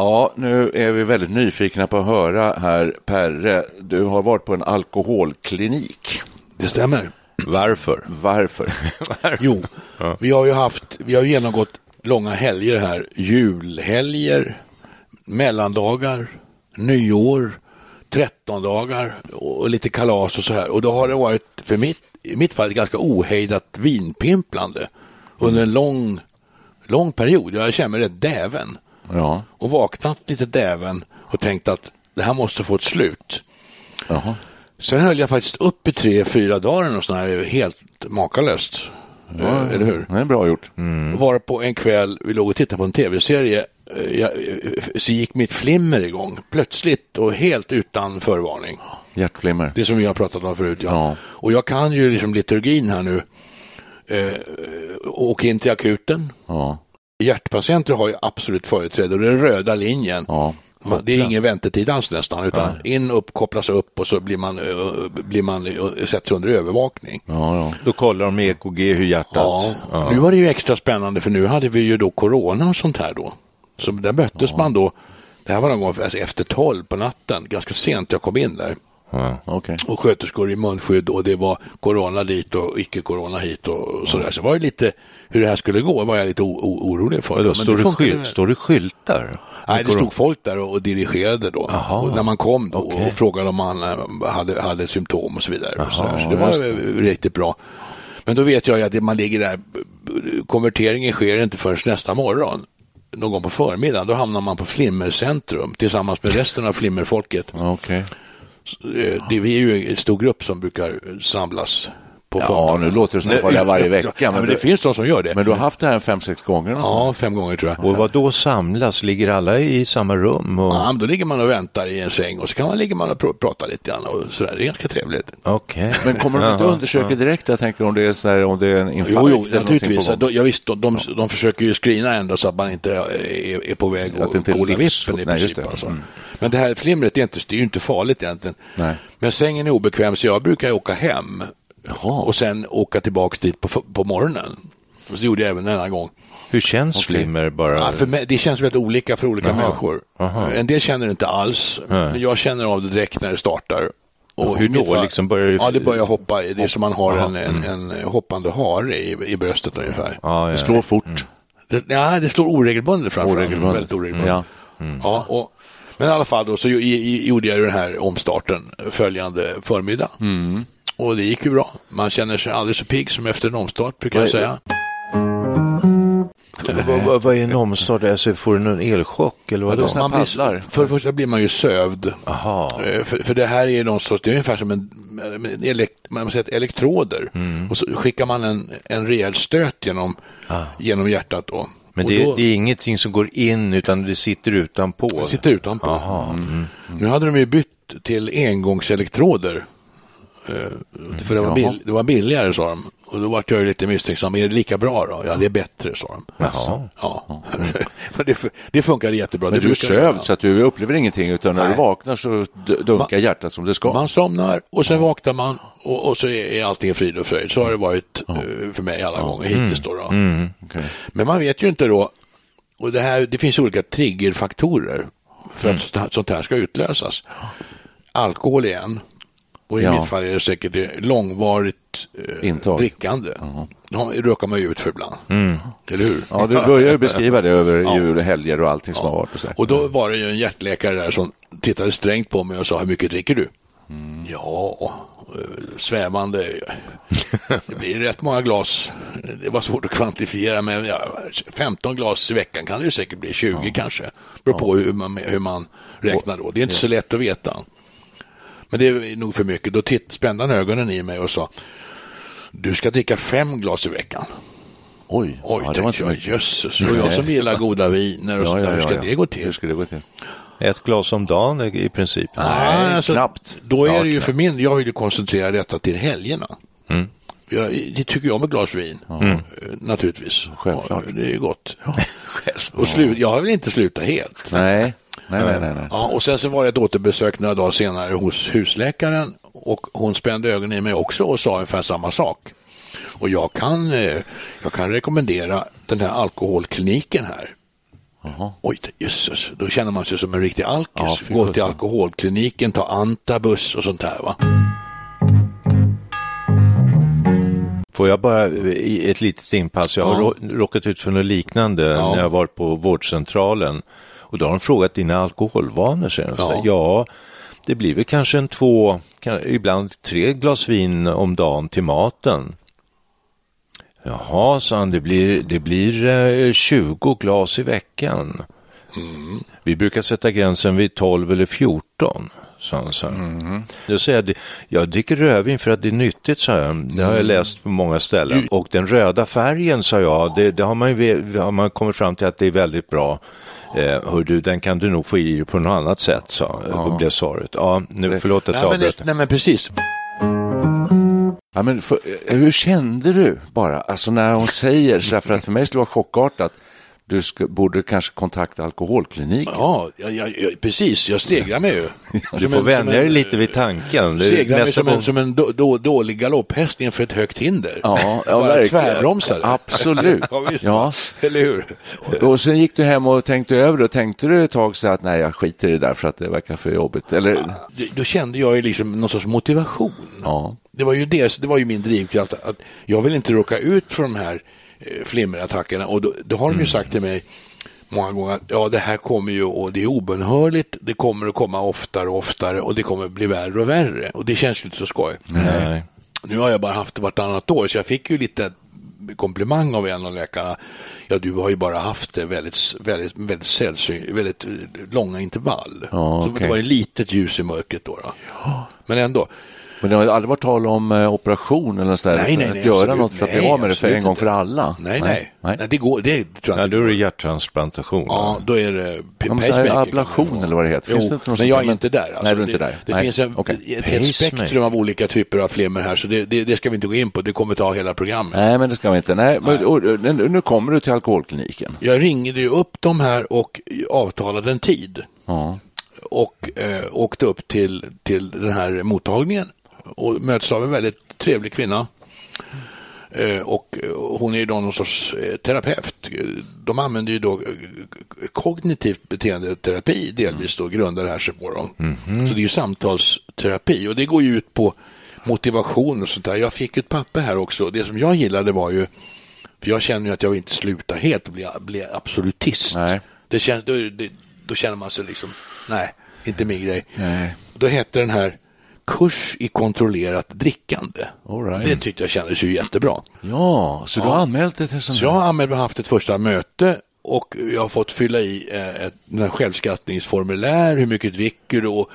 Ja, nu är vi väldigt nyfikna på att höra här, Perre, du har varit på en alkoholklinik. Det stämmer. Varför? Varför? Jo, vi har ju haft, vi har genomgått långa helger här, julhelger, mellandagar, nyår, trettondagar och lite kalas och så här. Och då har det varit, för mitt, i mitt fall, ganska ohejdat vinpimplande under en lång, lång period. Jag känner mig rätt däven Ja, och vaknat lite däven och tänkt att det här måste få ett slut. jaha. Sen höll jag faktiskt upp i tre, fyra dagar och sånt här helt makalöst. Eh, Eller hur? Det är bra gjort. Var på en kväll, vi låg och tittade på en tv-serie, eh, eh, så gick mitt flimmer igång plötsligt och helt utan förvarning. Hjärtflimmer. Det som vi har pratat om förut. Ja. Ja. Och jag kan ju liksom liturgin här nu. Eh, åk in till akuten. Ja, Hjärtpatienter har ju absolut företräde och det är den röda linjen. ja. Det är ingen väntetid alls nästan, utan in upp, kopplas upp och så blir man, blir man sätts under övervakning. ja, ja. Då kollar de med EKG hur hjärtat... Ja. Nu var det ju extra spännande för nu hade vi ju då corona och sånt här då. Så där möttes man då, det här var någon gång alltså efter tolv på natten, ganska sent jag kom in där. Okej. Och sköterskor i munskydd och det var corona dit och icke-corona hit och sådär. Så var det lite, hur det här skulle gå var jag lite orolig för. Men står, det skylt, står det skyltar? Nej, det stod folk där och dirigerade då. Och när man kom då Okej. och frågade om man eh, hade, hade symptom och så vidare. och så, det var riktigt bra. Men då vet jag ju att det- man ligger där, konverteringen sker inte förrän nästa morgon. Någon gång på förmiddagen, då hamnar man på Flimmercentrum tillsammans med resten av Flimmerfolket. Okej. Eh, det, vi är ju en stor grupp som brukar samlas på Ja, förmiddagen. nu låter det som att där varje vecka. Ja, men Men, det du, finns de som gör det. men du har haft det här fem, sex gånger? Ja, fem gånger tror jag. Och vad då samlas? Ligger alla i samma rum? Och... Ja, men då ligger man och väntar i en säng och så kan man ligga man och pr- prata lite grann och sådär. Det är ganska trevligt. Okej. Men kommer de inte undersöka direkt? Jag tänker om det är, så här, om det är en infarkt Jo, jo, naturligtvis. ja, visst, de, de, de försöker ju screena ändå så att man inte är, är på väg Att det inte är kolla livs- vippen i princip. det. Alltså. Mm. Men det här flimret är, inte, det är ju inte farligt egentligen. Nej. Men sängen är obekväm så jag brukar åka hem Jaha. och sen åka tillbaks dit på, på morgonen. Och så gjorde jag även denna gång. Hur känns flimmer bara? Ja, för mig, det känns väldigt olika för olika Jaha. människor. En del känner det inte alls, men jag känner av det direkt när det startar. Och hur då? Liksom börjar det- Ja, det börjar hoppa. Det är som man har en, en, en hoppande hare i, i bröstet ungefär. Ja, ja, Det slår fort. Det, ja, det slår oregelbundet framförallt. Oregelbundet. Väldigt oregelbundet. Ja. Ja, och, men i alla fall då så gjorde jag den här omstarten följande förmiddag. Och det gick ju bra. Man känner sig aldrig så pigg som efter en omstart brukar jag säga. vad, vad, vad är en omstart? Alltså, får du någon elchock eller vad såna- Man blir, för det första blir man ju sövd. Aha. Eh, För, för det här är någon sorts, det är ungefär som en, en elekt, man sett elektroder. Och så skickar man en, en rejäl stöt genom, genom hjärtat då. Men det, då, det är ingenting som går in utan det sitter utanpå? det sitter utanpå. Aha. Mm. Nu hade de ju bytt till engångselektroder. Eh, För det var, bill, det var billigare sa de. Och då var jag lite misstänksam. Är det lika bra då? Ja, det är bättre sa de. Jaha. Ja. Men det, det funkade jättebra. Men du är sövd så att du upplever ingenting utan när du vaknar så dunkar hjärtat som det ska. Man somnar och sen vaknar man och, och så är, allting frid och fröjd. Så har det varit eh, för mig alla gånger hittills. Då, då. Okej. Men man vet ju inte då, och det, här, det finns olika triggerfaktorer för att sånt här- sånt här ska utlösas. Alkohol är en, Och i Ja. mitt fall är det säkert långvarigt eh, Intag. drickande. Det råkar man ju ut för ibland. Eller hur? Ja, du börjar ju beskriva det över Ja. jul och helger och allting som har varit. Och så. Och då var det ju en hjärtläkare där som tittade strängt på mig och sa, hur mycket dricker du? Ja, eh, svävande. Det blir rätt många glas. Det var svårt att kvantifiera, men ja, 15 glas i veckan kan det ju säkert bli, 20 kanske. Beror på hur man, hur man räknar då. Det är inte så lätt att veta. Men det är nog för mycket. Då titt, spände han ögonen i mig och sa, du ska dricka fem glas i veckan. Oj, Oj, ja, det var inte jag, jösses. Och jag som gillar goda viner och Ja, så, ja, hur ska ja, ja. det gå till? Hur ska det gå till? Ett glas om dagen i princip. Nej, alltså, knappt. Då är Ja, det ju knappt. för min, jag vill ju koncentrera detta till helgerna. Mm. Jag, det tycker jag om ett glas vin, eh, naturligtvis. Självklart. Ja, det är ju gott. Och slut, jag vill inte sluta helt. Nej, nej, nej. nej, nej. Ja, och sen så var det ett återbesök några dagar senare hos husläkaren och hon spände ögonen i mig också och sa ungefär samma sak. Och jag kan, eh, jag kan rekommendera den här alkoholkliniken här. Oj, jösses, då känner man sig som en riktig alkis. Ja, Gå till alkoholkliniken, ta antabus och sånt där va. Får jag bara i ett litet inpass, jag har Ja. rå- råkat ut för något liknande Ja. när jag var på vårdcentralen. Och då har de frågat dina alkoholvanor, säger de. Ja. Ja. ja, det blir väl kanske en två, ibland tre glas vin om dagen till maten. Jaha, sa han, det blir, det blir eh, 20 glas i veckan. Vi brukar sätta gränsen vid 12 eller 14. Sa han så här. Då säger jag, jag dricker rödvin för att det är nyttigt, sa jag. Det har jag läst på många ställen. Och den röda färgen, sa jag, det, det har, man har man kommit fram till att det är väldigt bra. Eh, hör du, den kan du nog få i dig på något annat sätt, sa ja. blev svaret. Ja, nu, förlåt att jag avbröt. nej men precis. Ja, men för, eh, hur kände du bara, alltså när hon säger så här, för att för mig skulle det vara chockartat, du ska, borde kanske kontakta alkoholkliniken. Ja, jag, jag, precis, jag stegrar mig ju. Du får vänja dig lite vid tanken. Segrar mig som en, som en då, då, dålig galopphäst inför ett högt hinder. Ja, ja Bara tvärbromsar. Absolut. ja, visst. Ja. Eller hur? Och sen gick du hem och tänkte över det och tänkte du ett tag så att nej, jag skiter i det där för att det verkar för jobbigt. Eller, Då- kände jag ju liksom någon sorts motivation. ja. Det var ju det, det var ju min drivkraft. Att jag vill inte råka ut för de här flimmerattackerna. Och då, då har de Mm. ju sagt till mig många gånger att ja, det här kommer ju och det är obönhörligt. Det kommer att komma oftare och oftare och det kommer att bli värre och värre. Och det känns ju inte så skoj. Nej. Nu har jag bara haft det vartannat år så jag fick ju lite komplimang av en av läkarna. Ja, du har ju bara haft det väldigt, väldigt, väldigt sällsynt, väldigt eh, långa intervall. Ja, så okej. det var ju litet ljus i mörkret då. då. Men ändå. Men det har aldrig varit tal om eh, operation eller något sådär, Nej, nej, att nej, göra absolut. något för att Nej, bli av med det för en gång inte. för alla. Nej, nej. nej. nej. det går, det tror Ja, jag då är inte. det hjärttransplantation. Ja, då är det pacemaker. ablation eller vad det heter. Jo, Finns det inte något men jag är inte där. Alltså. Nej, du är inte det, där. Det Nej. finns en, Okej. ett Pacemaker. spektrum av olika typer av flimmer här, så det, det, det ska vi inte gå in på. Det kommer ta hela programmet. Nej, men det ska vi inte. Nej, men, och, nu nu kommer du till alkoholkliniken. Jag ringde ju upp de här och avtalade en tid. Ja. och eh, åkte upp till, till den här mottagningen och möts av en väldigt trevlig kvinna. Eh, och eh, hon är ju då någon sorts eh, terapeut. De använder ju då kognitivt beteendeterapi delvis då, grundar det här sig på. Dem. Så det är ju samtalsterapi och det går ju ut på motivation och sånt där. Jag fick ett papper här också. Det som jag gillade var ju, för jag känner ju att jag inte sluta helt och bli, bli absolutist. Nej. Det känns, då, det, då känner man sig liksom, nej, inte min grej. Nej. Då hette den här kurs i kontrollerat drickande. Right. Det tyckte jag kändes ju jättebra. Ja, så du har anmält dig till sån Så jag har anmält mig haft ett första möte och jag har fått fylla i eh, ett självskattningsformulär, hur mycket dricker du och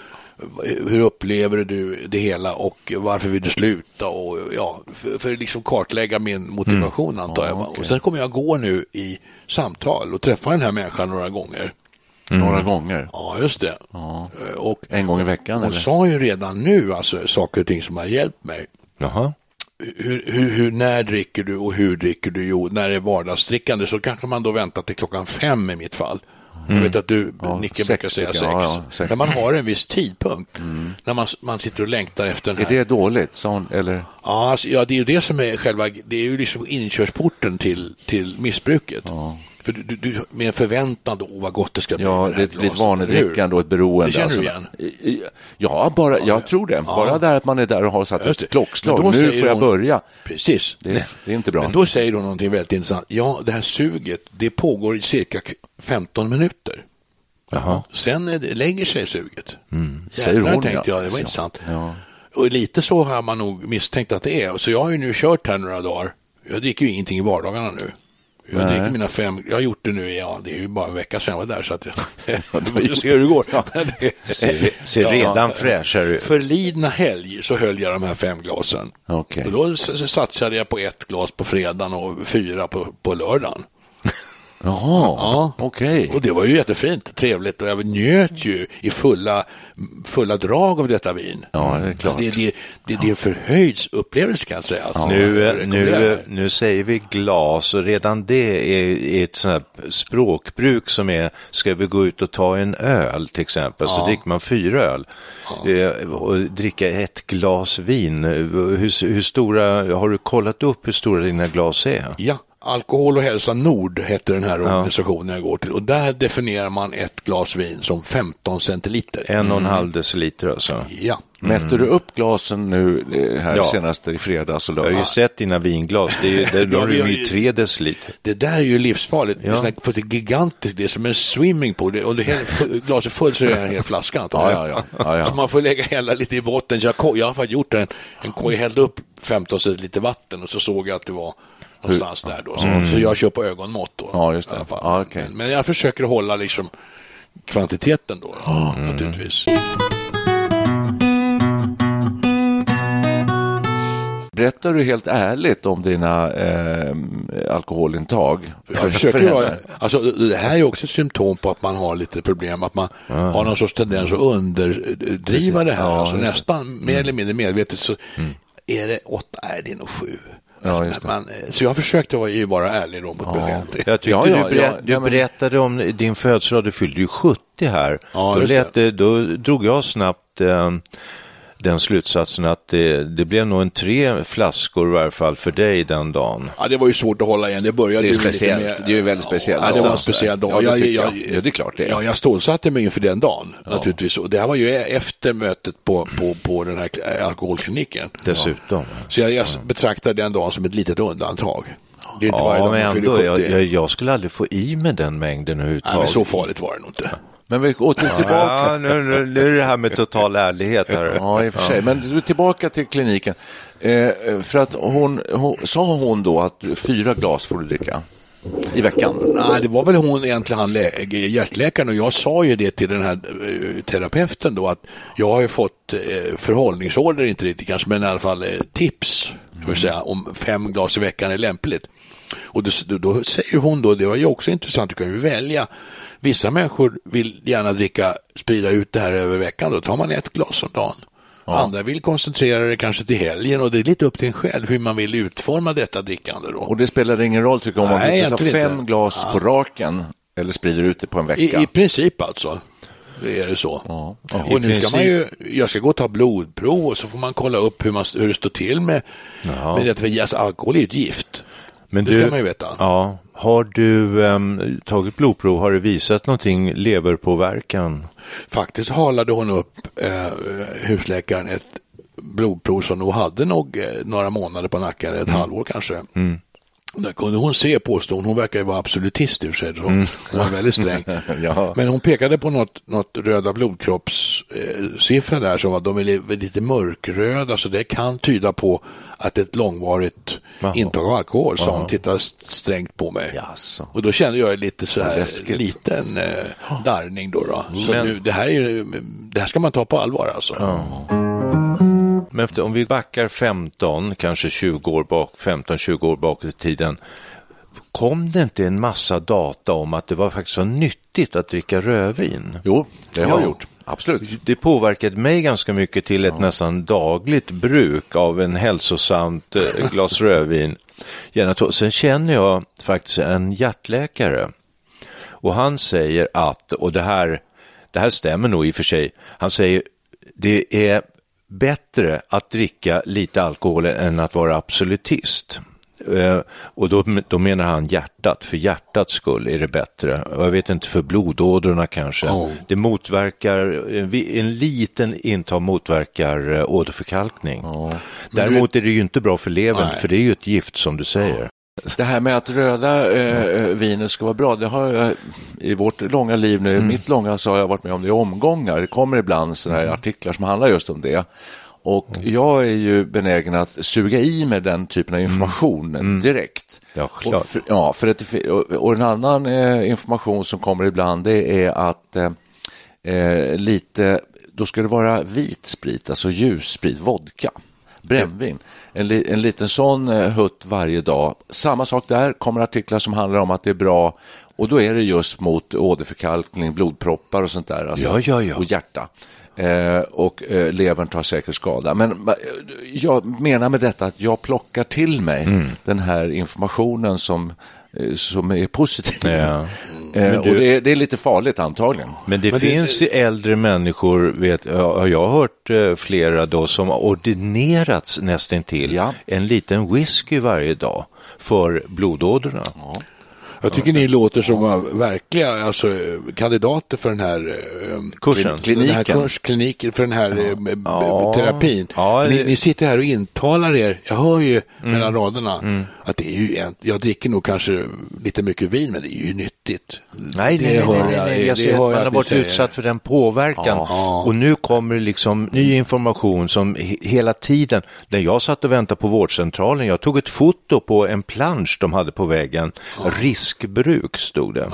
hur upplever du det hela och varför vill du sluta och ja, för, för att liksom kartlägga min motivation antar jag. va. Och sen kommer jag gå nu i samtal och träffa den här människan några gånger. Några gånger. Ja, just det. Ja. Eh, Och En gång i veckan, hon eller? sa ju redan nu alltså saker och ting som har hjälpt mig. Jaha. Hur, hur, hur, när dricker du och hur dricker du? Jo, när det är vardagsdrickande så kanske man då väntar till klockan fem i mitt fall. Jag vet att du, Mm. Ja, Nicke, sex brukar säga sex. Ja, ja, sex. Mm. Men man har en viss tidpunkt när man, man sitter och längtar efter den Är här. det dåligt? Hon, eller? Ja, alltså, ja, det är ju det som är själva, det är ju liksom inkörsporten till, till missbruket. För du, du, med en förväntan då, vad gott det ska bli. Ja, det är ett vanedrickande och ett beroende. Det känner alltså. du igen? I- i- Ja, bara, jag tror det. Bara där att man är där och har satt ett klockslag. Nu får jag hon- börja. Precis. Det, det är inte bra. Men då säger hon någonting väldigt intressant. Ja, det här suget, det pågår i cirka 15 minuter. Jaha. Sen lägger sig suget. Säger Jävlar, hon, tänkte ja. jag, det var Ja. intressant. Ja. Och lite så har man nog misstänkt att det är. Så jag har ju nu kört här några dagar. Jag dricker ju ingenting i vardagarna nu. Jag dricker mina fem, jag har gjort det nu, ja det är ju bara en vecka sedan jag var där så att jag, vi får se hur det går. Det- Ser, ser redan fräschare ut. Förlidna helg så höll jag de här fem glasen. Okej. Och då satsade jag på ett glas på fredagen och fyra på, på lördagen. Jaha, Ja. okej. Och det var ju jättefint, trevligt och jag njöt ju i fulla, fulla drag av detta vin. Ja, det är klart. Alltså det, det, det, det är en förhöjd upplevelse kan jag säga. Alltså, Nu, rekommenderar nu, eh, nu säger vi glas och redan det är, är ett sånt här språkbruk som är, ska vi gå ut och ta en öl till exempel, så dricker man fyra öl. Eh, Och dricka ett glas vin, hur, hur stora, har du kollat upp hur stora dina glas är? Ja, Alkohol och hälsa Nord heter den här organisationen jag går till och där definierar man ett glas vin som 15 centiliter. En och en halv deciliter alltså. Ja, Mätte du upp glasen nu eh, här Ja. senast i fredags och Jag har lördag? ju sett dina vinglas, det är, ju- det, Ja, de rymmer ju- tre deciliter. det där är ju livsfarligt. Ja. Ja. Det är gigantiskt, det är som en swimmingpool. Hela, glaset fullt så är det en hel flaska. Ja, ja, ja. Ja, ja. Så man får lägga hela lite i botten. Jag, jag har faktiskt gjort en, en jag hällde upp 15 centiliter vatten och så såg jag att det var någonstans där då. Så, så jag kör på ögonmått då. Ja, just det. Ja, okej. men, men jag försöker hålla liksom kvantiteten då, naturligtvis. Berättar du helt ärligt om dina eh, alkoholintag? Jag försöker vara, alltså, det här är också ett symptom på att man har lite problem, att man har någon sorts tendens att underdriva det här. Ja, alltså, nästan mer eller mindre medvetet så är det åtta, nej det är nog sju. Ja, Alltså, man, så jag försökte vara, ju vara ärlig då mot mig själv. Jag tyckte Ja, ja, du, berä- ja, du ja, berättade om din födelsedag, du fyllde ju 70 här. Ja, då, lät det, då drog jag snabbt eh, den slutsatsen att det, det blev nog en tre flaskor i varje fall för dig den dagen. Ja, det var ju svårt att hålla igen. Det började Det är ju lite speciellt. med- Det är ju väldigt speciellt. Ja, det var en Alltså, speciell dag. ja, det jag, jag, jag. Ja, det är klart det är. Ja, jag stålsatte mig inför den dagen naturligtvis. Och det här var ju efter mötet på, på, på den här alkoholkliniken. Dessutom. Så jag, jag betraktar den dagen som ett litet undantag. Det är inte varje Ja, dag men ändå, 70. jag, jag, jag skulle aldrig få i mig den mängden Nej, överhuvudtaget. men så farligt var det nog inte. Men vi åter tillbaka. Ja, nu, nu, nu är det här med total ärlighet. Här. Ja, i och för sig. Men du, tillbaka till kliniken. Eh, för att hon, hon, sa hon då att fyra glas får du dricka i veckan? Nej, det var väl hon egentligen, han lä- hjärtläkaren, och jag sa ju det till den här eh, terapeuten då, att jag har ju fått eh, förhållningsorder, inte riktigt kanske, men i alla fall eh, tips, mm. säga, om fem glas i veckan är lämpligt. Och då, då, säger hon då, det var ju också intressant, du kan ju välja. Vissa människor vill gärna dricka, sprida ut det här över veckan, då tar man ett glas om dagen. Andra vill koncentrera det kanske till helgen och det är lite upp till en själv hur man vill utforma detta drickande då. Och det spelar ingen roll tycker jag om man Nej, tar egentligen fem inte. glas på raken eller sprider ut det på en vecka. I, I princip alltså. Det är det så. Ja. Och nu ska man ju, jag ska gå och ta blodprov och så får man kolla upp hur, man, hur det står till med, med det. För alltså, alkohol är ju ett gift. Men det ska man ju veta. Ja, har du ehm, tagit blodprov? Har det visat någonting leverpåverkan? Faktiskt halade hon upp eh, husläkaren ett blodprov som nog hade nog eh, några månader på nacken, ett halvår kanske. Där kunde hon se, påstod hon, hon verkar ju vara absolutist i och för sig, så hon var väldigt sträng. Ja. Men hon pekade på något, något röda blodkroppssiffra där som var, de är li- lite mörkröda, så det kan tyda på att ett långvarigt Jaha. intag av alkohol, sa hon, tittade strängt på mig. Jaså. Och då kände jag lite så här, Läskigt. liten eh, darrning då. då. Så Men- nu, det, här är det här ska man ta på allvar alltså. Men efter, om vi backar 15, kanske 20 år bak, 15-20 år bakåt i tiden, kom det inte en massa data om att det var faktiskt så nyttigt att dricka rödvin? Jo, det har Ja. jag gjort. Absolut. Det påverkade mig ganska mycket till ett nästan dagligt bruk av en hälsosamt eh, glas rödvin. Sen känner jag faktiskt en hjärtläkare och han säger att, och det här, det här stämmer nog i och för sig, han säger det är bättre att dricka lite alkohol än att vara absolutist. Eh, och då, då menar han hjärtat, för hjärtats skull är det bättre. Jag vet inte, för blodådrorna kanske. Oh. Det motverkar, en, vi- en liten intag motverkar eh, åderförkalkning. Däremot är det ju inte bra för levern, för det är ju ett gift som du säger. Det här med att röda eh, viner ska vara bra, det har jag i vårt långa liv nu, mitt långa, så har jag varit med om det i omgångar. Det kommer ibland sådana här artiklar som handlar just om det. Och jag är ju benägen att suga i med den typen av information direkt. Ja, klart. och, för, ja, för att, och, en annan eh, information som kommer ibland det är att eh, eh, lite, då ska det vara vit sprit, alltså ljussprit, vodka, brännvin. En, li, en liten sån eh, hutt varje dag. Samma sak där, kommer artiklar som handlar om att det är bra och då är det just mot åderförkalkning, blodproppar och sånt där. Alltså, Ja, ja, ja. Och hjärta. Eh, och eh, levern tar säkert skada. Men eh, jag menar med detta att jag plockar till mig Mm. den här informationen som, som är positiv. Ja. Eh, du- Och det är, det är lite farligt antagligen. Men det finns ju äldre människor, vet, ja, har jag har hört eh, flera då, som har ordinerats nästintill Ja. en liten whisky varje dag för blodådrorna. Jag tycker ni låter som verkliga alltså, kandidater för den här eh, Kursen. Den här Kliniken. kurs, kliniken, för den här eh, Ja. terapin. Ja, ni, ni sitter här och intalar er, jag hör ju Mm. mellan raderna, att det är ju, en, jag dricker nog kanske lite mycket vin, men det är ju nyttigt. Nej, Det nej, nej, hör nej, nej, Jag ser att man har varit utsatt för den påverkan. Och nu kommer det liksom ny information som he- hela tiden, när jag satt och väntade på vårdcentralen, jag tog ett foto på en plansch de hade på väggen, riskbruk stod det.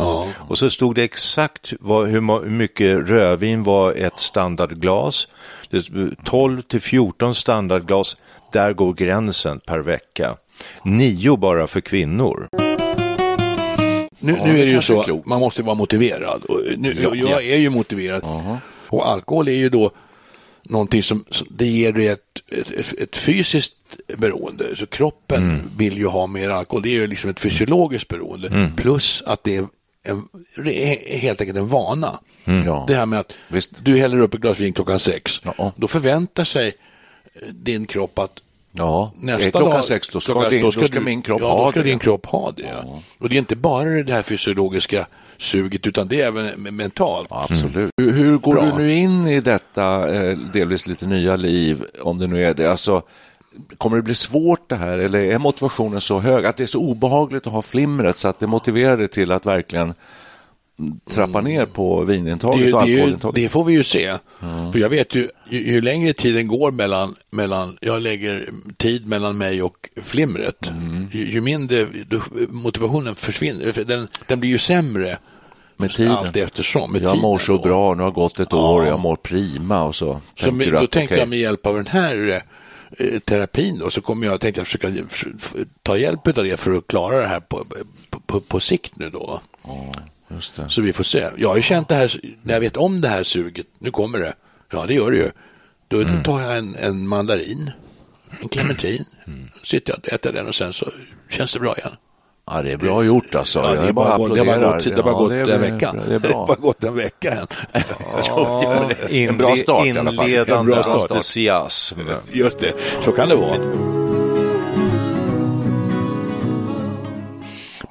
Och så stod det exakt vad, hur, mycket rödvin var ett standardglas, Det- 12 till 14 standardglas, där går gränsen per vecka. Nio bara för kvinnor. Nu, Ja, nu är det ju så, klokt. man måste vara motiverad. Och nu, Ja, jag ja. är ju motiverad. Och alkohol är ju då någonting som, som det ger dig ett, ett, ett, fysiskt beroende. Så kroppen Mm. vill ju ha mer alkohol. Det är ju liksom ett fysiologiskt beroende. Mm. Plus att det är, en, det är helt enkelt en vana. Ja. Det här med att Visst. du häller upp ett glas vin klockan sex. Ja. Då förväntar sig eh, din kropp att Ja, nästa är klockan dag, sex, då ska, klockan- din, då ska, du- min kropp ja, ha då ska det. din kropp ha det. Ja. Och det är inte bara det här fysiologiska suget, utan det är även me- mentalt. Ja, Absolut. Hur, hur går Bra. du nu in i detta eh, delvis lite nya liv, om det nu är det? Alltså, kommer det bli svårt det här, eller är motivationen så hög att det är så obehagligt att ha flimret så att det motiverar dig till att verkligen mm, trappa ner på vinintaget Det, och ju- det, alkoholintaget? det får vi ju se. För jag vet ju, ju, ju längre tiden går mellan, mellan, jag lägger tid mellan mig och flimret, Mm. ju, ju mindre motivationen försvinner. För Den, den blir ju sämre Med tiden. allt eftersom. Med jag tiden mår så då. bså nu har gått ett år, jag mår prima och så. Så tänker med, då att, tänkte okej, jag med hjälp av den här eh, terapin då, så kommer jag tänkte jag försöka ta hjälp av det för att klara det här på, på, på, på sikt nu då. Det. Så vi får se. Jag har ju känt det här, när jag vet om det här suget, nu kommer det. Ja, det gör det ju. Då, Mm. då tar jag en, en mandarin, en clementin, Mm. sitter jag och äter den och sen så känns det bra igen. Ja, det är bra gjort alltså. Ja, det, Jag är bara gått, det har bara gått, det har bara Ja, gått det är- en vecka. Det är Det har bra. bara gått en vecka än. Ja, En bra start i alla fall. Inledande En bra start. entusiasm. Just det, så kan det vara.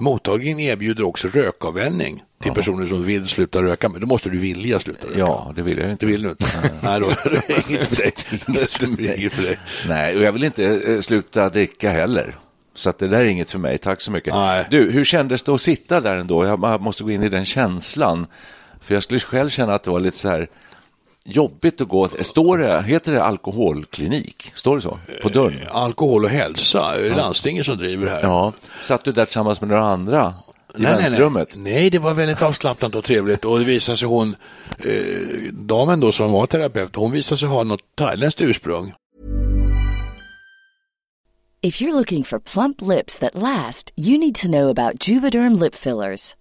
Mottagningen erbjuder också rökavvänjning till personer som vill sluta röka, men då måste du vilja sluta röka. Ja, det vill jag inte. Det vill du inte? Nej, då är det inget för dig. Det är inget för dig. Nej, och jag vill inte eh, sluta dricka heller. Så att det där är inget för mig. Tack så mycket. Nej. Du, hur kändes det att sitta där ändå? Jag måste gå in i den känslan. För jag skulle själv känna att det var lite så här jobbigt att gå. Står det, heter det alkoholklinik? Står det så? På dörren? Alkohol och hälsa, det är landstinget som driver det här. Ja. Satt du där tillsammans med några andra i Nej, nej, väntrummet? nej. nej, det var väldigt avslappnat och trevligt och det visade sig hon, eh, damen då som var terapeut, hon visade sig ha något thailändskt ursprung. If you're looking for plump lips that last, you need to know about Juvederm lip fillers.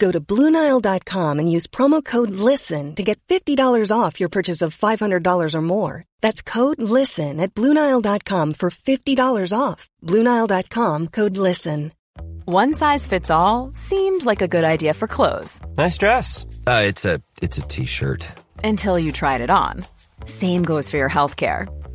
Go to BlueNile.com and use promo code LISTEN to get $50 off your purchase of $500 or more. That's code LISTEN at BlueNile.com for $50 off. BlueNile.com code LISTEN. One size fits all seemed like a good idea for clothes Nice dress. Uh, it's a it's a t-shirt. until you tried it on. Same goes for your healthcare.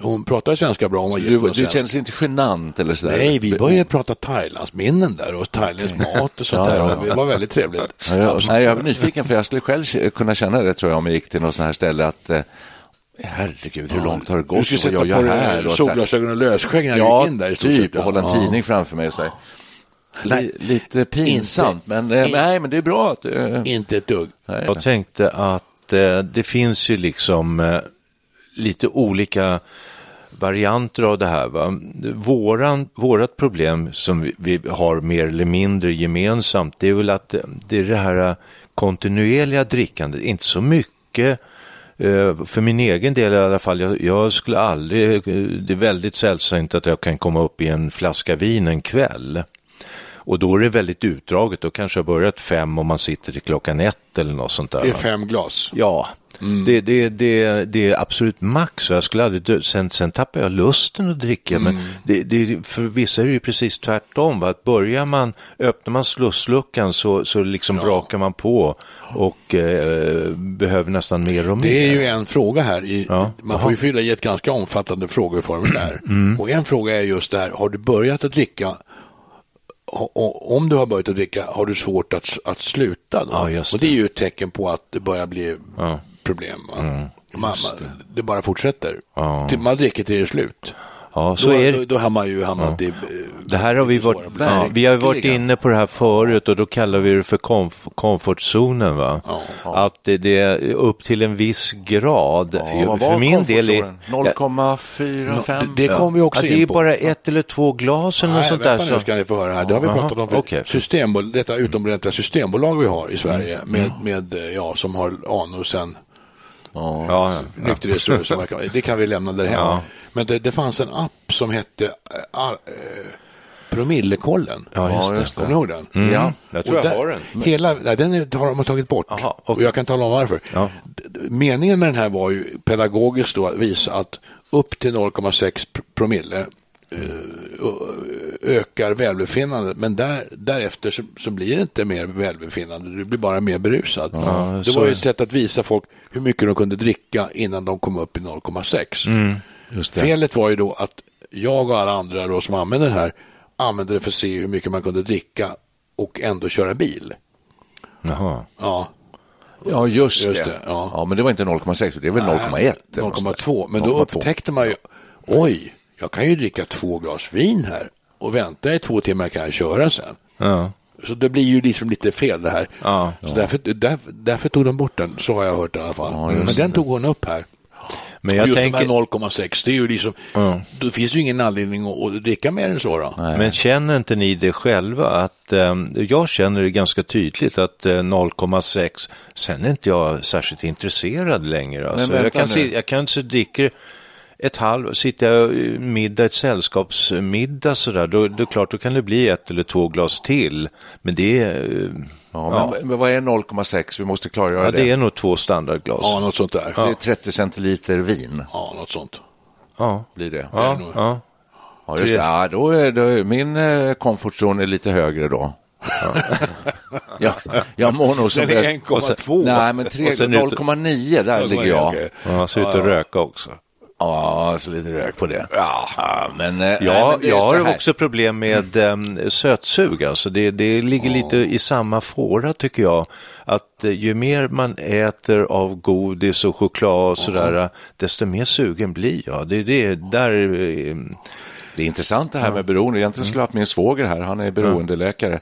Hon pratar svenska bra. Hon var Du, du känns inte genant eller sådär? Nej, vi började prata Thailandsminnen där och thailändsk mat och sånt Ja, där. ja, och Det var väldigt trevligt. Ja, jag, nej, jag är nyfiken för jag skulle själv kunna känna det tror jag om jag gick till något sånt här ställe att eh, herregud, hur långt har det Du gått? skulle och sätta på jag här? dig Och så här. solglasögon och lösskägg när du Ja, gick in där typ, ja. och hålla en Ja. tidning framför mig och här. Nej. Li, lite pinsamt, men, eh, in- nej, men det är bra att... Eh, Inte ett dugg. nej. Jag tänkte att eh, det finns ju liksom eh, lite olika varianter av det här. Va? Våran, vårat problem som vi, vi har mer eller mindre gemensamt det är väl att eh, det är det här eh, kontinuerliga drickandet, inte så mycket eh, för min egen del i alla fall, jag, jag skulle aldrig, det är väldigt sällsynt att jag kan komma upp i en flaska vin en kväll. Och då är det väldigt utdraget, då kanske jag börjat fem och man sitter till klockan ett eller något sånt där. Det är fem glas. Ja, det, det, det, det är absolut max. Jag skulle aldrig dö. Sen, sen tappar jag lusten att dricka. Men det, det, för vissa är det ju precis tvärtom. Va? Att börjar man, öppnar man slussluckan så, så liksom brakar man på och eh, behöver nästan mer och mer. Det är ju en fråga här. I, Ja. Man får ju fylla i ett ganska omfattande frågeformulär. Mm. Och en fråga är just det här, har du börjat att dricka om du har börjat att dricka, har du svårt att, att sluta? Då? Ja, just och det är det. ju ett tecken på att det börjar bli Ja. Problem. Va? man, man, det bara fortsätter. Ja. Till man dricker till det är slut. Ja, så då, är då, det. då har man ju hamnat i... eh, Det här har vi varit, ja, vi har varit inne på det här förut och då kallar vi det för komf komfortzonen. Va? Att det, det är upp till en viss grad. Ja, vad för min del är, komfortzonen? 0,45? Det, det kommer vi också att det in är på. bara ett eller två glas eller något sånt där. nu ska ni få höra här. Det har vi pratat om för okej. Systembol detta utomordentliga systembolag vi har i Sverige Mm. med, med, eh, ja, som har anor sen ja, ja. nykterhetsrörelsen. verkar- Det kan vi lämna därhän. Ja. Men det, det fanns en app som hette äh, äh, Promillekollen. Ja, just det. Kommer ni ihåg den? Mm. Ja. Jag tror Och jag där- har den. Hela, nej, den har de tagit bort. Jaha, Och okej. jag kan tala om varför. Ja. Meningen med den här var ju pedagogiskt då att visa att upp till 0,6 pr- promille ökar välbefinnandet. Men där, därefter så, så blir det inte mer välbefinnande. Du blir bara mer berusad. det så var ju ett sätt att visa folk hur mycket de kunde dricka innan de kom upp i 0,6. Mm. Det. Felet var ju då att jag och alla andra då som använde det här använde det för att se hur mycket man kunde dricka och ändå köra bil. Jaha. Ja, Ja, just, Just det. det, ja. ja. men det var inte 0,6, det är väl 0,1? eller något sånt där. 0,2. Men då 0,2. upptäckte man ju, oj, jag kan ju dricka två glas vin här och vänta i två timmar kan jag köra sen. Ja. Så det blir ju liksom lite fel det här. Ja. Så därför, därför, därför tog de bort den, så har jag hört i alla fall. Men den tog hon upp här. Men jag Just tänker, de här 0,6, det är ju liksom, då finns ju ingen anledning att, att dricka mer än så då. men känner inte ni det själva att eh, jag känner det ganska tydligt att eh, 0,6, sen är inte jag särskilt intresserad längre. Alltså, vänta jag, kan se, jag kanske dricker ett halv, sitter jag i middag, ett sällskapsmiddag sådär, då, då klart då kan det bli ett eller två glas till. Men det är, eh, Ja, Men, men vad är 0,6? Vi måste klargöra ja, det. det är nog två standardglas. Ja, något sånt där. Det är 30 centiliter vin, Ja, något sånt. Ja, blir det. ja, ja. Ja, just det. Ja, då är, då är min eh, komfortzon är lite högre då. Ja. jag, jag mår nog som är bäst. 1,2. Nej, men tre- Och sen ut- 0,9 där ligger jag. Okej. ja så ut och röka också. Ja, så lite rök på det. Ja, men, eh, nej, Ja, men det är jag har också problem med um, sötsug. Alltså det, det ligger lite i samma fåra tycker jag. Att eh, ju mer man äter av godis och choklad och sådär, desto mer sugen blir jag. Det är det där... Det är intressant det här med beroende. Egentligen skulle jag ha haft min svåger här, han är beroendeläkare.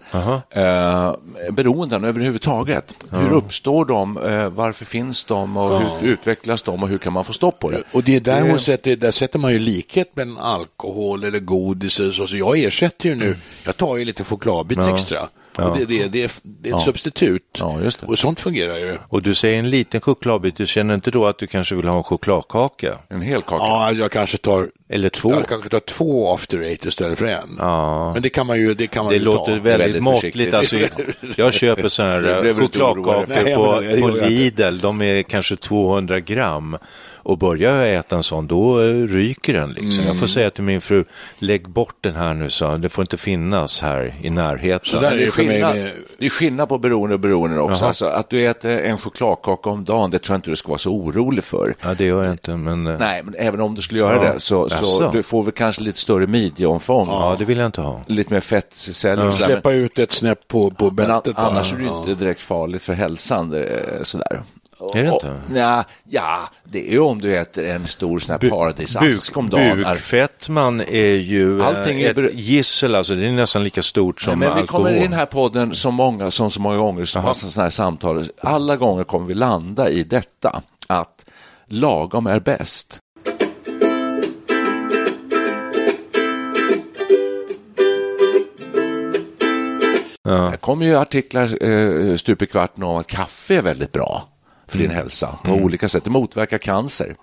Eh, beroenden överhuvudtaget. Hur uppstår de? Eh, varför finns de? Och hur utvecklas de? Och hur kan man få stopp på det? Och det är där hon sätter, där sätter man ju likhet med alkohol eller godis eller så. Så jag ersätter ju nu, jag tar ju lite chokladbit extra. Och det, det, det, är, det är ett substitut. Ja, just det. Och sånt fungerar ju. Och du säger en liten chokladbit, du känner inte då att du kanske vill ha en chokladkaka? En hel kaka. Ja, jag kanske tar Eller två? Jag kanske tar två after eight istället för en. Ja. Men det kan man ju, det kan man Det ju låter ta. väldigt, Väldigt måttligt. Alltså, jag köper sådana här chokladkakor på, på. Lidl. De är kanske 200 gram. Och börjar jag äta en sån, då eh, ryker den. Liksom. Mm. Jag får säga till min fru, lägg bort den här nu, så det får inte finnas här i närheten. Så där det, är är det mig skillnad, med- det är skillnad på beroende och beroende också. Alltså, att du äter en chokladkaka om dagen, det tror jag inte du ska vara så orolig för. Ja, det gör jag inte, men... eh, Nej, men även om du skulle göra Ja. det så, så du får väl kanske lite större midjeomfång. Ja, det vill jag inte ha. Lite mer fettceller och sådär. Släppa ut ett snäpp på, på Men an- bältet annars är det Ja. inte direkt farligt för hälsan. eh, Sådär. Är det inte? Nja, ja, det är ju om du äter en stor sån här paradisask om dagen. Bukfettman är ju eh, Allting är ett gissel, alltså det är nästan lika stort som Nej, men vi alkohol. kommer i den här podden som, många, som så många gånger, som massa sådana här samtal, alla gånger kommer vi landa i detta, att lagom är bäst. Det kommer ju artiklar eh, stup i kvarten om att kaffe är väldigt bra för din hälsa på olika sätt. Det motverkar cancer.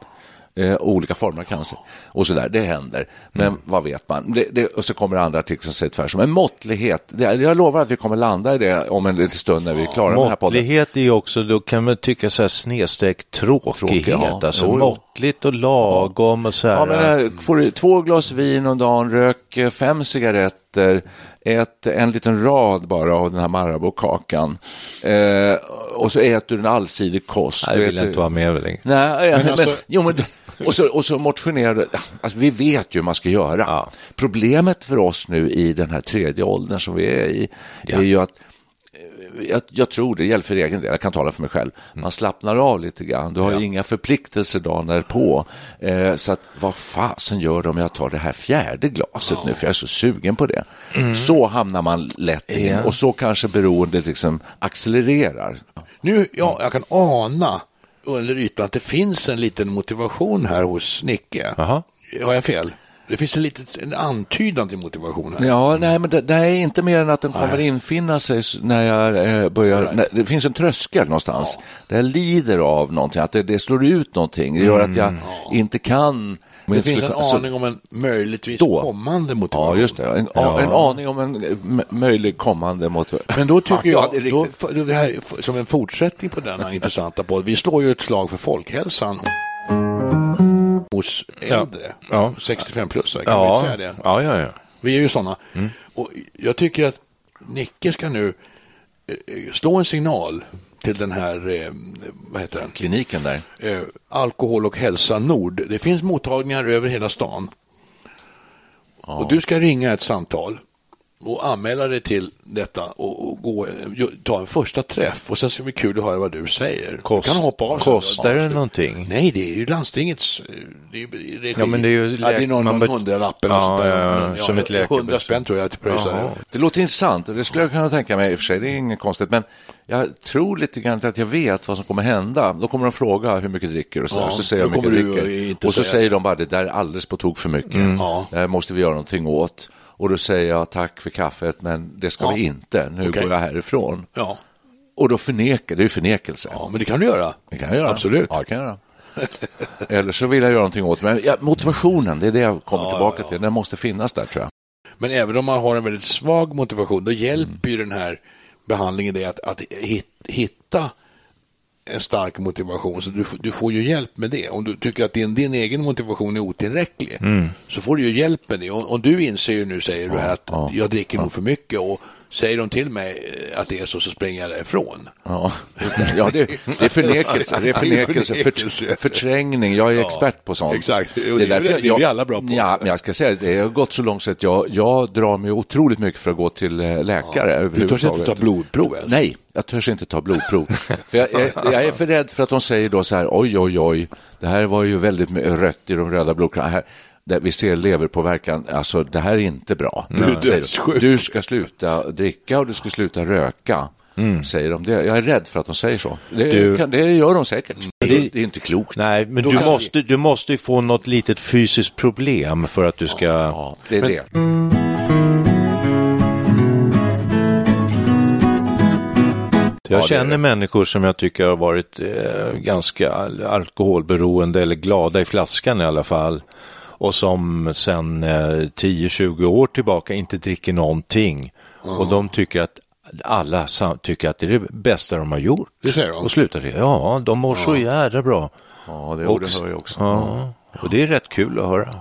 Eh, olika former av cancer och så där. Det händer. Men vad vet man? Det, det, och så kommer det andra artiklar som säger tvärtom. En måttlighet. Det, jag lovar att vi kommer landa i det om en liten stund när vi är klara med den här podden. Måttlighet är ju också, då kan man tycka så här snedstreck tråkighet, Tråkig, ja. alltså Jo, jo. Måttligt och lagom och så här. Ja, men, eh, får du två glas vin om dagen, rök eh, fem cigaretter, ät en liten rad bara av den här Marabou-kakan eh, och så äter du en allsidig kost. Nej, det vill jag äter- inte vara med längre. Nej, ja, men, alltså- jo, men, och, så, och så motionerar du. Alltså, vi vet ju hur man ska göra. Problemet för oss nu i den här tredje åldern som vi är i är ju att jag, jag tror det gäller för egen del, jag kan tala för mig själv. Man slappnar av lite grann, du har ju inga förpliktelser dagen därpå. Eh, så att vad fasen gör det om jag tar det här fjärde glaset nu, för jag är så sugen på det. Så hamnar man lätt in och så kanske beroendet liksom accelererar. Nu, ja, jag kan ana under ytan att det finns en liten motivation här hos Nicke. Jaha. Har jag fel? Det finns en, litet, en antydan till motivation här. Ja, nej, men det, det är inte mer än att den kommer infinna sig när jag eh, börjar. När, det finns en tröskel någonstans. Där jag lider av någonting, att det, det slår ut någonting. Det gör att jag inte kan. men Det finns en kunna- så- aning om en möjligtvis Då. kommande motivation. Ja, just det. En, a- en aning om en eh, möjlig kommande motivation. Men då tycker Ja, jag, då, det här, som en fortsättning på denna intressanta podd, vi slår ju ett slag för folkhälsan hos äldre, Ja. 65 plus, kan vi Ja, inte säga det? ja, ja, ja. Vi är ju sådana. Och jag tycker att Nicke ska nu eh, slå en signal till den här, eh, vad heter den? Kliniken där. Eh, Alkohol och hälsa Nord. Det finns mottagningar över hela stan. Och du ska ringa ett samtal och anmäla dig till detta och, och gå, ta en första träff och sen ska det bli kul att höra vad du säger. Kost, du kan hoppa av kostar det någonting? Nej, det är ju landstingets det är, regi. Ja, men det är ju ja, det är någon, man någon hundralapp eller Ja, ja, Men, som ett läkarbesök. Hundra spänn tror jag att det. Det låter intressant och det skulle jag kunna tänka mig i och för sig, det är inget konstigt, men jag tror lite grann att jag vet vad som kommer hända. Då kommer de fråga hur mycket dricker och så, Ja, så säger jag hur mycket dricker. Och så säga- säger de bara det där är alldeles på tok för mycket. Ja. Det här måste vi göra någonting åt. Och då säger jag tack för kaffet, men det ska Ja. vi inte. Nu Okej. går jag härifrån. Ja. Och då förnekar, det är förnekelse. ja, men det kan du göra. Det kan jag göra. Absolut. Ja, det kan jag göra. Eller så vill jag göra någonting åt men ja, motivationen, det är det jag kommer tillbaka till. Den måste finnas där tror jag. Men även om man har en väldigt svag motivation, då hjälper ju den här behandlingen dig att, att hit- hitta en stark motivation. Så du, du får ju hjälp med det. Om du tycker att din, din egen motivation är otillräcklig så får du ju hjälp med det. Och, och du inser ju nu, säger du här, att ja, jag dricker nog för mycket och säger de till mig eh, att det är så, så springer jag därifrån. Ja, det. ja det, det är förnekelse. Det är förnekelse. För, förträngning. Jag är Ja, expert på sånt. exakt. Det är därför det- det är vi alla bra på. Ja, men jag ska säga det har gått så långt så att jag, jag drar mig otroligt mycket för att gå till eh, läkare Du törs inte ta blodprov ens? Nej, jag törs inte ta blodprov. för jag, jag, jag är för rädd för att de säger då så här, oj, oj, oj, det här var ju väldigt rött i de röda blodkropparna. Där vi ser leverpåverkan, alltså det här är inte bra. Du är dödssjuk. Du ska sluta dricka och du ska sluta röka, säger de. Det, jag är rädd för att de säger så. Det, Du- kan, det gör de säkert. Det, Det- det är inte klokt. Nej, men du kan- måste, du måste ju få något litet fysiskt problem för att du ska... Ja, det är det. Jag Ja, det är känner människor som jag tycker har varit eh, ganska al- alkoholberoende eller glada i flaskan i alla fall. Och som sedan eh, 10-20 år tillbaka inte dricker någonting. Och de tycker att alla tycker att det är det bästa de har gjort. Det säger de. Och slutar det. Ja, de mår så jädra bra. Ja, det, Och- och det hör jag också. Ja, och det är rätt kul att höra.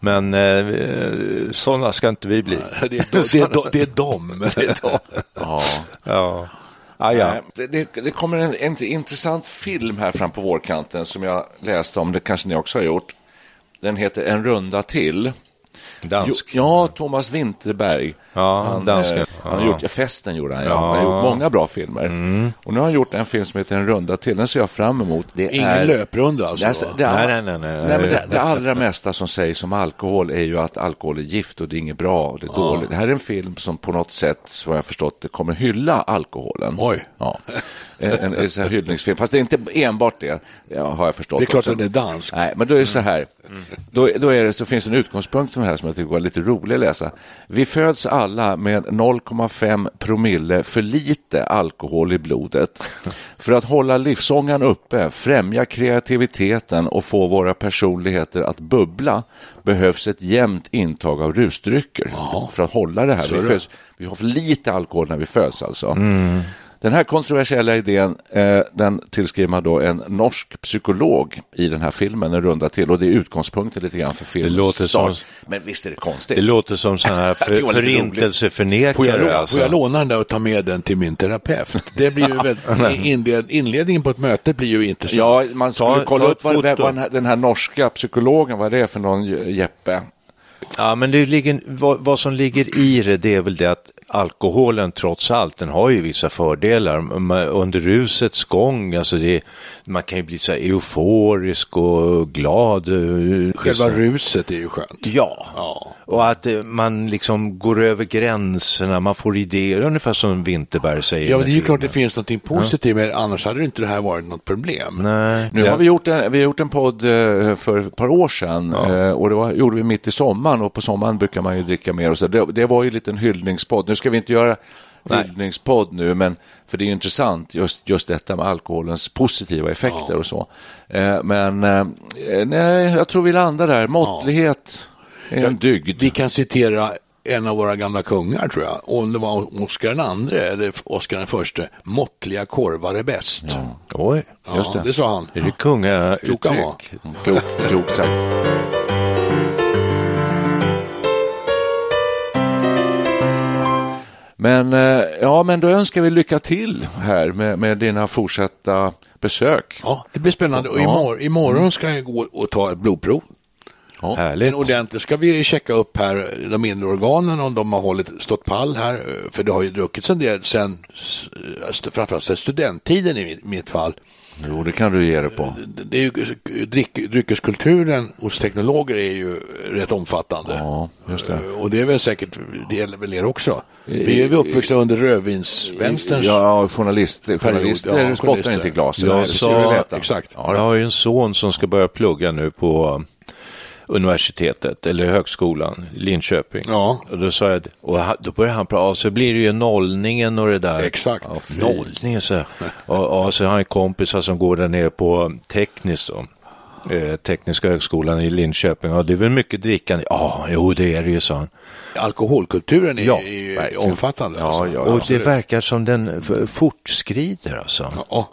Men eh, sådana ska inte vi bli. Det är, de, det är, de, det är de. Det är de. Ja. Ja. Ah, ja. Nej, Det, det, det kommer en, en intressant film här fram på vårkanten som jag läste om, det kanske ni också har gjort. Den heter En runda till. Dansk. Jo, ja, Thomas Winterberg. Ja, han, dansken. eh, han har Ja. gjort, ja, Festen gjorde han, ja. Ja. Han har gjort många bra filmer. Och nu har han gjort en film som heter En runda till. Den ser jag fram emot. Det Ingen är, löprunda alltså? Det, det, Nej, nej, nej, nej. nej men det, det allra mesta som sägs om alkohol är ju att alkohol är gift och det är inget bra och det är dåligt. Det här är en film som på något sätt, så har jag förstått det, kommer hylla alkoholen. Oj. Ja. En, en, här hyllningsfilm. Fast det är inte enbart det, har jag förstått. Det är klart också. att det är dansk. Nej, men då är det så här. Då, då, är det, så finns det en utgångspunkt som, här som jag tycker var lite rolig att läsa. Vi föds alla med 0,5 promille för lite alkohol i blodet. För att hålla livsångan uppe, främja kreativiteten och få våra personligheter att bubbla behövs ett jämnt intag av rusdrycker. För att hålla det här. Vi, föds, vi har för lite alkohol när vi föds alltså. Den här kontroversiella idén eh, den tillskriver man då en norsk psykolog i den här filmen, en runda till, och det är utgångspunkten lite grann för filmens låter som-. Men visst är det konstigt? Det låter som sådana här det för, förintelseförnekare. Får jag, låna, alltså. får jag låna den där och ta med den till min terapeut? Det blir ju väldigt, inled, inledningen på ett möte blir ju intressant. Ja, man ska kolla ta upp vad, vad den, här, den här norska psykologen, vad det är för någon Jeppe. Ja, men det ligger, vad, vad som ligger i det, det är väl det att alkoholen trots allt, den har ju vissa fördelar. Under rusets gång, alltså det, man kan ju bli så euforisk och glad. Själva liksom. ruset är ju skönt. Ja. Ja. Och att eh, man liksom går över gränserna, man får idéer, ungefär som Winterberg säger. Ja, det är ju filmen. klart det finns något positivt med det, annars hade inte det här varit något problem. Nej, Nu det- har vi gjort en, vi har gjort en podd eh, för ett par år sedan eh, och det var, gjorde vi mitt i sommaren och på sommaren brukar man ju dricka mer och så. Det, det var ju en liten hyllningspodd. Nu ska vi inte göra hyllningspodd nu, men för det är ju intressant just, just detta med alkoholens positiva effekter och så. Eh, men eh, nej, jag tror vi landar där. Måttlighet en dygd. Vi kan citera en av våra gamla kungar tror jag, om det var Oscar den andre eller Oscar den förste, måttliga korvar är bäst. Ja, Oj, just det. det sa han. är det kungauttryck? Klok, klokt sagt. Men, eh, ja, men då önskar vi lycka till här med, med dina fortsatta besök. Ja, det blir spännande. Och Ja. imorgon, imorgon ska jag gå och ta ett blodprov. Ja. Härligt. En ordentligt ska vi checka upp här de inre organen om de har hållit, stått pall här. För det har ju druckits en del sen, framförallt sen studenttiden i mitt fall. Jo, det kan du ge dig på. Det är ju, dryck, dryckeskulturen hos teknologer är ju rätt omfattande. Ja, just det. Och det är väl säkert, det gäller väl er också. Vi är väl uppvuxna under rödvinsvänsterns Ja, journalist, journalister ja, spottar journalister. inte i glasen. Jag sa- exakt. Ja, Jag har ju en son som ska börja plugga nu på universitetet eller högskolan Linköping. Ja. Och då sa jag, och då börjar han prata, så blir det ju nollningen och det där. Exakt. Ja, nollningen så. Och, och så har han kompisar som går där nere på tekniskt då. Eh, Tekniska högskolan i Linköping. Ja, det är väl mycket drickande? Ja, jo det är det ju, sa han. Alkoholkulturen är, Ja, är ju verkligen. omfattande. Ja, alltså. ja, och det verkar som den fortskrider alltså. Ja.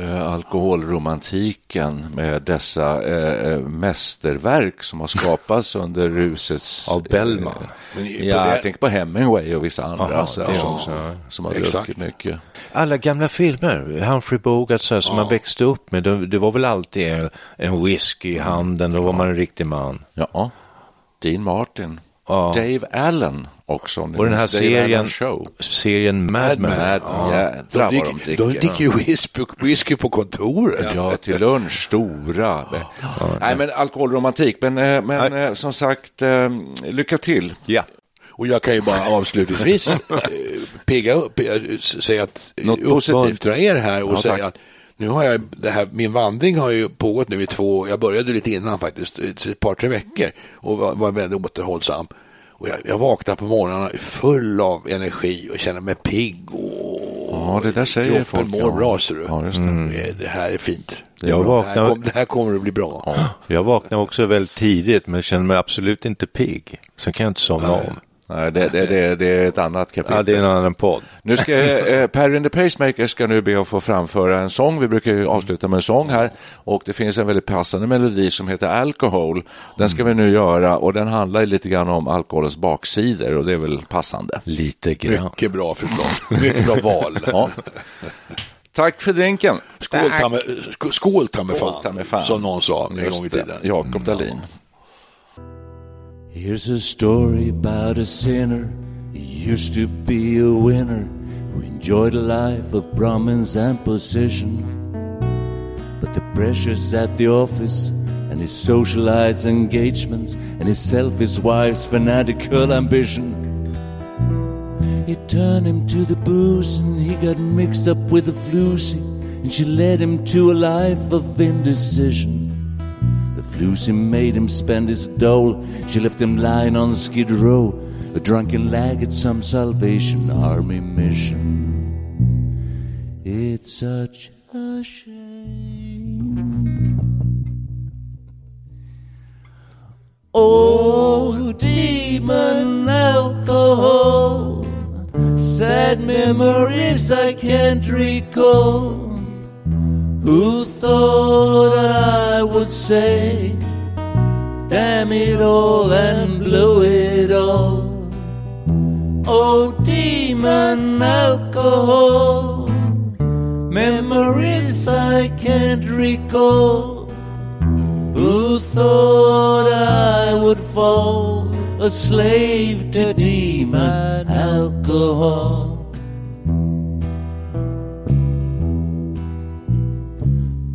Eh, alkoholromantiken med dessa eh, eh, mästerverk som har skapats under rusets... Av Bellman. Eh, ja, det- jag tänker på Hemingway och vissa andra Aha, så, som, också, ja. som har Exakt. druckit mycket. Alla gamla filmer, Humphrey Bogart så här, som man växte upp med, det, det var väl alltid en, en whisky i handen, då var man en riktig man. Ja, Dean Martin. Ja. Dave Allen också. Och den här serien, serien Mad Men. Mad, jädrar De vad de dricker, de dricker ju whisky, whisky på kontoret. Ja, till lunch, stora. Nej, men alkoholromantik. Men, eh, men eh, som sagt, eh, lycka till. Ja. Och jag kan ju bara avslutningsvis pigga upp, säga att Något uppmuntra er här och Ja, säga tack. att nu har jag, det här, min vandring har ju pågått nu i två, jag började lite innan faktiskt, ett par, tre veckor och var, var väldigt återhållsam. Och jag, jag vaknar på morgnarna full av energi och känner mig pigg och Ja, det där säger kroppen folk. mår ja. bra. ser du. Ja, det. Eh, Det här är fint. Jag det, här vaknar- kom, det här kommer att bli bra. Jag vaknade också väldigt tidigt, men känner mig absolut inte pigg. Sen kan jag inte somna om. Nej, det, det, det, det är ett annat kapitel. Ja, det är en annan podd. Nu ska eh, Perry and the Pacemaker ska nu be att få framföra en sång. Vi brukar ju avsluta med en sång här och det finns en väldigt passande melodi som heter Alcohol. Den ska vi nu göra och den handlar lite grann om alkoholens baksidor och det är väl passande. Lite grann. Mycket bra förslag. Mycket bra val. Ja. Tack för drinken. Skål ta sk- skål ta mig Skål ta mig fan. som någon sa en gång i tiden. Jakob Dahlin. Here's a story about a sinner. He used to be a winner who enjoyed a life of prominence and position. But the pressures at the office and his socialites engagements and his selfish wife's fanatical ambition. It turned him to the booze and he got mixed up with a flusy and she led him to a life of indecision. Flusy made him spend his dole. She left him lying on Skid Row, a drunken lag at some Salvation Army mission. It's such a shame. Oh, demon alcohol, sad memories I can't recall. Who thought I would say, damn it all and blow it all? Oh, demon alcohol, memories I can't recall. Who thought I would fall a slave to demon alcohol?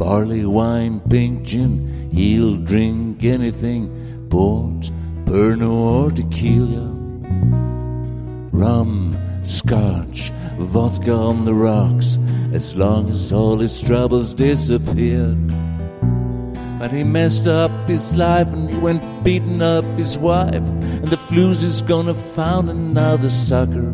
Barley wine, pink gin, he'll drink anything, port, Pernod or tequila. Rum, scotch, vodka on the rocks, as long as all his troubles disappeared. But he messed up his life and he went beating up his wife. And the flues is gonna found another sucker.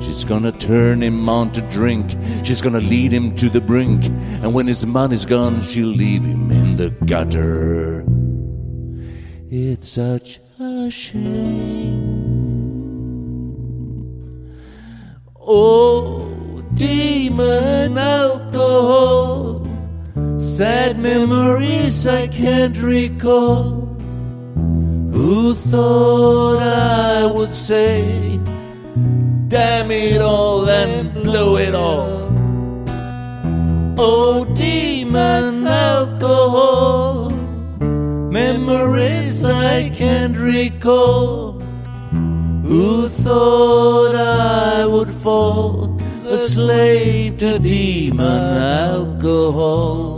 She's gonna turn him on to drink. She's gonna lead him to the brink. And when his money's gone, she'll leave him in the gutter. It's such a shame. Oh, demon alcohol. Sad memories I can't recall. Who thought I would say, damn it all and blow it all? Oh, demon alcohol, memories I can't recall. Who thought I would fall a slave to demon alcohol?